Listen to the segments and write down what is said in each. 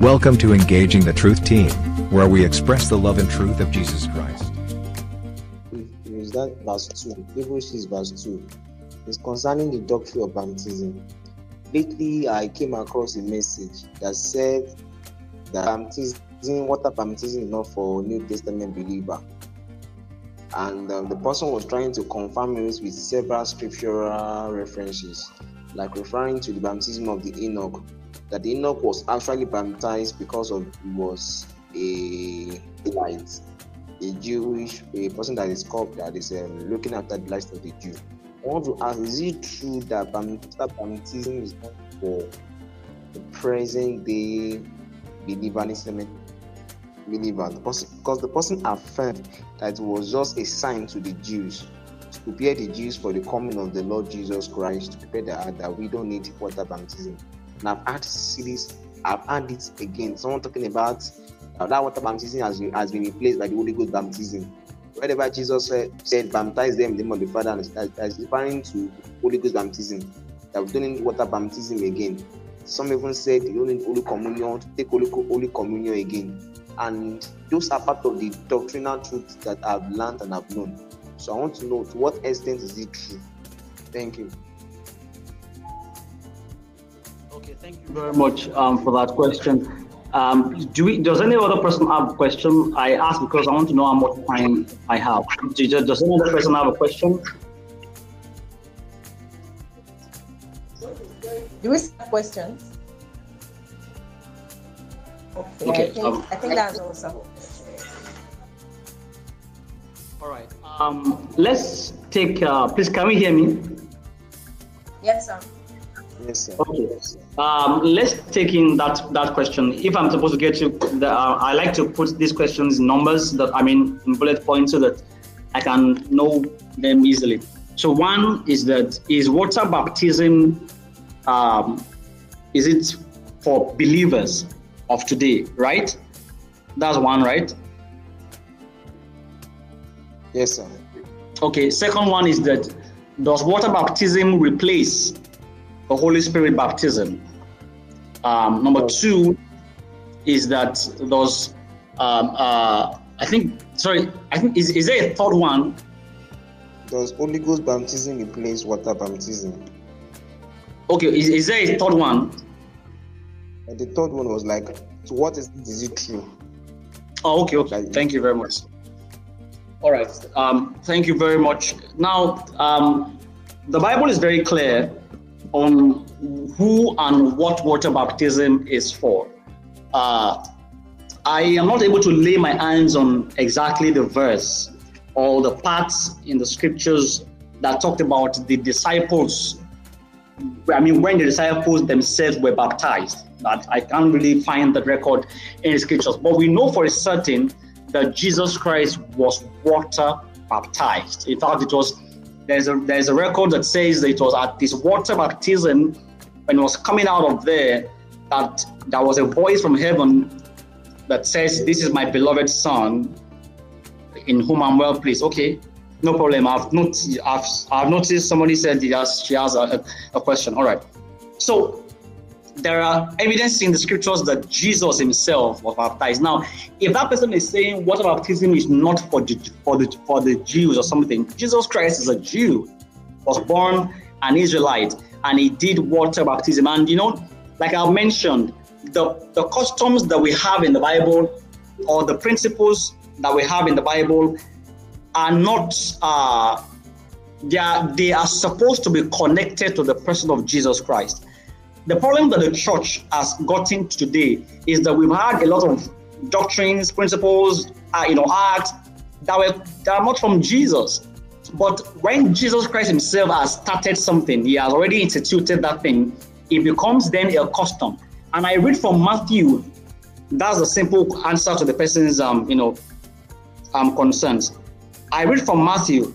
Welcome to Engaging the Truth Team, where we express the love and truth of Jesus Christ. Is that verse 2? Hebrews 6 verse 2. It's concerning the doctrine of baptism. Lately, I came across a message that said that baptism, water baptism is not for New Testament believer. And um, the person was trying to confirm it with several scriptural references, like referring to the baptism of the eunuch, that eunuch was actually baptized because of he was a light, a Jewish a person that is called that is um, looking after the lives of the Jew. I want to ask: Is it true that baptism is not for the present day believer believer? Because the person affirmed that it was just a sign to the Jews to prepare the Jews for the coming of the Lord Jesus Christ, to prepare the that we don't need water baptism. And I've had series, I've had it again. Someone talking about uh, that water baptism has been, has been replaced by the Holy Ghost baptism. Wherever Jesus said, said baptize them in the name of the Father, that's referring to Holy Ghost baptism. That we don't need water baptism again. Some even said you don't need Holy Communion take Holy, Holy Communion again. And those are part of the doctrinal truths that I've learned and I've known. So I want to know to what extent is it true? Thank you. Thank you very much um, for that question. Um, do we, does any other person have a question? I ask because I want to know how much time I have. Does any other person have a question? Do we have questions? Okay, okay I, think, um, I think that's awesome. All right. Um, let's take. Uh, please, can we hear me? Yes, sir. Yes, sir. Okay. Um, let's take in that that question. If I'm supposed to get you, the, uh, I like to put these questions in numbers that I mean in bullet points so that I can know them easily. So one is that is water baptism. Um, is it for believers of today? Right. That's one, right? Yes, sir. Okay. Second one is that does water baptism replace the Holy Spirit baptism. Um, number two is that those, um, uh, I think, sorry, I think, is, is there a third one? Does Holy Ghost baptism replace water baptism? Okay, is, is there a third one? And the third one was like, so what is, is it true? Oh, okay, okay. Thank you very much. All right. Um, thank you very much. Now, um, the Bible is very clear on who and what water baptism is for. Uh, I am not able to lay my hands on exactly the verse or the parts in the scriptures that talked about the disciples. I mean, when the disciples themselves were baptized, that I can't really find the record in the scriptures. But we know for certain that Jesus Christ was water baptized. In fact, it was there's a there's a record that says that it was at this water baptism when it was coming out of there that there was a voice from heaven that says, This is my beloved son in whom I'm well pleased. Okay, no problem. I've noticed I've, I've noticed somebody said he has, she has a, a question. All right. So there are evidence in the scriptures that Jesus himself was baptized. Now, if that person is saying water baptism is not for the for the for the Jews or something, Jesus Christ is a Jew, was born an Israelite, and he did water baptism. And you know, like I've mentioned, the the customs that we have in the Bible or the principles that we have in the Bible are not uh, they are they are supposed to be connected to the person of Jesus Christ. The problem that the church has gotten today is that we've had a lot of doctrines, principles, uh, you know, acts that were that are not from Jesus. But when Jesus Christ Himself has started something, He has already instituted that thing. It becomes then a custom. And I read from Matthew. That's a simple answer to the person's, um, you know, um, concerns. I read from Matthew.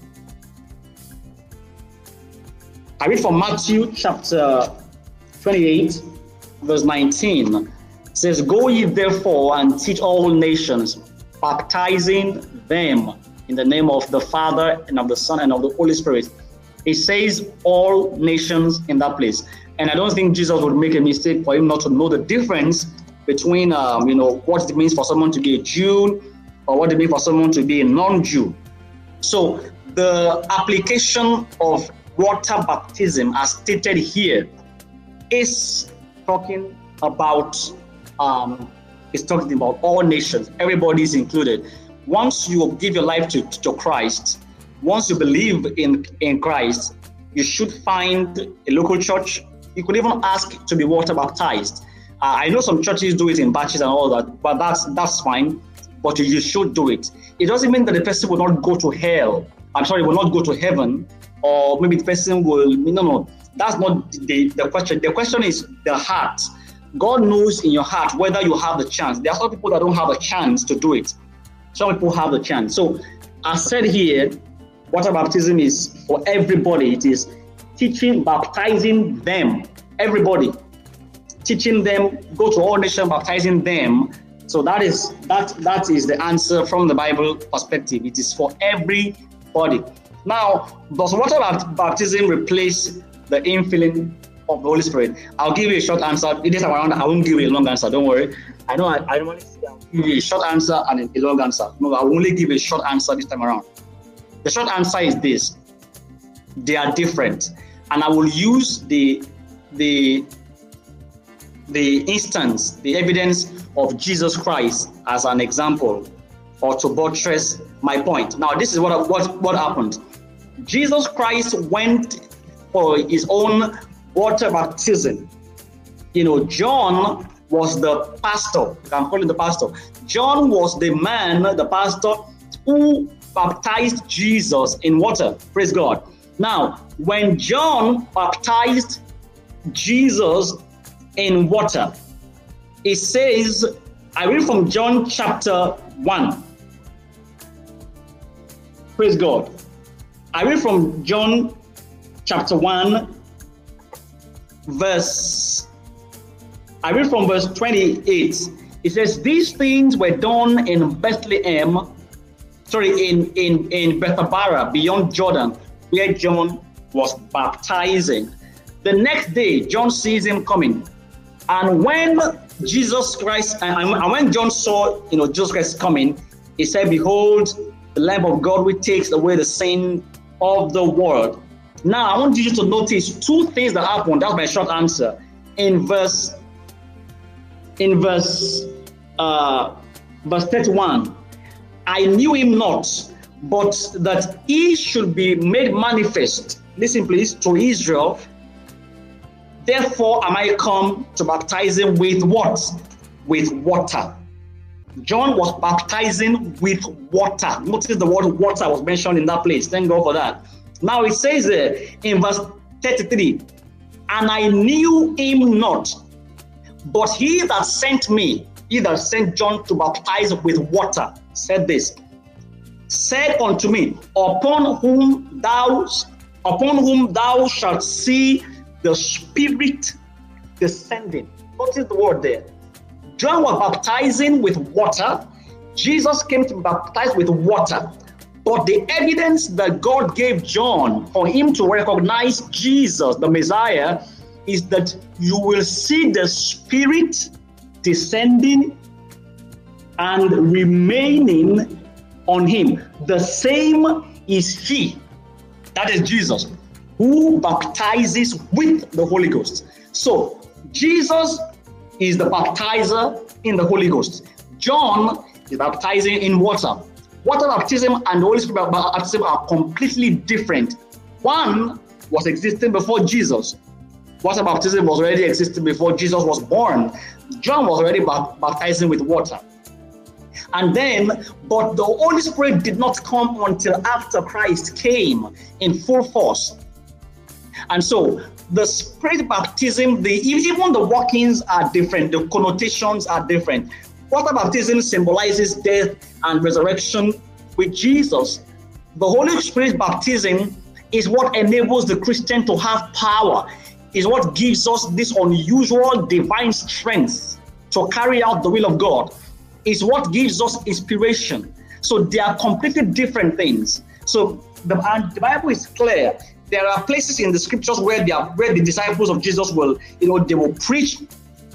I read from Matthew chapter 28, verse 19 says, Go ye therefore and teach all nations, baptizing them in the name of the Father and of the Son and of the Holy Spirit. It says all nations in that place. And I don't think Jesus would make a mistake for him not to know the difference between, um, you know, what it means for someone to be a Jew or what it means for someone to be a non-Jew. So the application of water baptism, as stated here, is talking about um, is talking about all nations. Everybody is included. Once you give your life to, to Christ, once you believe in in Christ, you should find a local church. You could even ask to be water baptized. Uh, I know some churches do it in batches and all that, but that's that's fine. But you should do it. It doesn't mean that the person will not go to hell. I'm sorry, will not go to heaven, or maybe the person will. No, no, that's not the, the question. The question is the heart. God knows in your heart whether you have the chance. There are some people that don't have a chance to do it. Some people have the chance. So, as said here, water baptism is for everybody. It is teaching, baptizing them, everybody, teaching them, go to all nations, baptizing them. So that is that that is the answer from the Bible perspective. It is for everybody. Now, does water baptism replace the infilling of the Holy Spirit? I'll give you a short answer. This time around, I won't give you a long answer. Don't worry. I know I, I normally give you a short answer and a long answer. No, I will only give a short answer this time around. The short answer is this: they are different, and I will use the the the instance, the evidence of Jesus Christ as an example, or to buttress my point. Now, this is what what what happened. Jesus Christ went for his own water baptism. You know, John was the pastor. I'm calling the pastor. John was the man, the pastor, who baptized Jesus in water. Praise God. Now, when John baptized Jesus in water, it says, I read from John chapter 1. Praise God. I read from John chapter 1, verse, I read from verse 28. It says, These things were done in Bethlehem, sorry, in, in, in Bethabara, beyond Jordan, where John was baptizing. The next day, John sees him coming. And when Jesus Christ, and, and when John saw, you know, Jesus Christ coming, he said, Behold, the Lamb of God which takes away the sin of the world. Now, I want you to notice two things that happened. That's my short answer. In verse, in verse, uh, verse 31, I knew him not, but that he should be made manifest. Listen, please, to Israel. Therefore, am I come to baptize him with what? With water. John was baptizing with water. Notice the word water was mentioned in that place. Thank God for that. Now it says uh, in verse 33 And I knew him not, but he that sent me, he that sent John to baptize with water, said this, said unto me, Upon whom thou upon whom thou shalt see the Spirit descending. What is the word there? John was baptizing with water. Jesus came to baptize with water. But the evidence that God gave John for him to recognize Jesus, the Messiah, is that you will see the Spirit descending and remaining on him. The same is He, that is Jesus, who baptizes with the Holy Ghost. So, Jesus is the baptizer in the Holy Ghost. John is baptizing in water. Water baptism and the Holy Spirit baptism are completely different. One was existing before Jesus. Water baptism was already existing before Jesus was born. John was already baptizing with water. And then, but the Holy Spirit did not come until after Christ came in full force. And so the spirit baptism, the even the workings are different, the connotations are different. Water baptism symbolizes death and resurrection with Jesus. The Holy Spirit baptism is what enables the Christian to have power, is what gives us this unusual divine strength to carry out the will of God, is what gives us inspiration. So they are completely different things. So the, the Bible is clear. There are places in the scriptures where they are where the disciples of Jesus will, you know, they will preach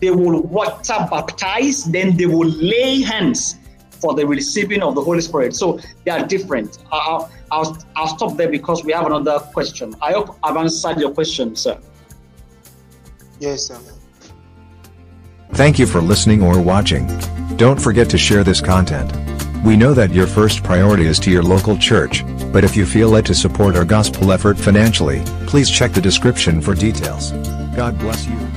they will water baptize, then they will lay hands for the receiving of the Holy Spirit. So they are different. I'll, I'll, I'll stop there because we have another question. I hope I've answered your question, sir. Yes, sir. Thank you for listening or watching. Don't forget to share this content. We know that your first priority is to your local church, but if you feel led to support our gospel effort financially, please check the description for details. God bless you.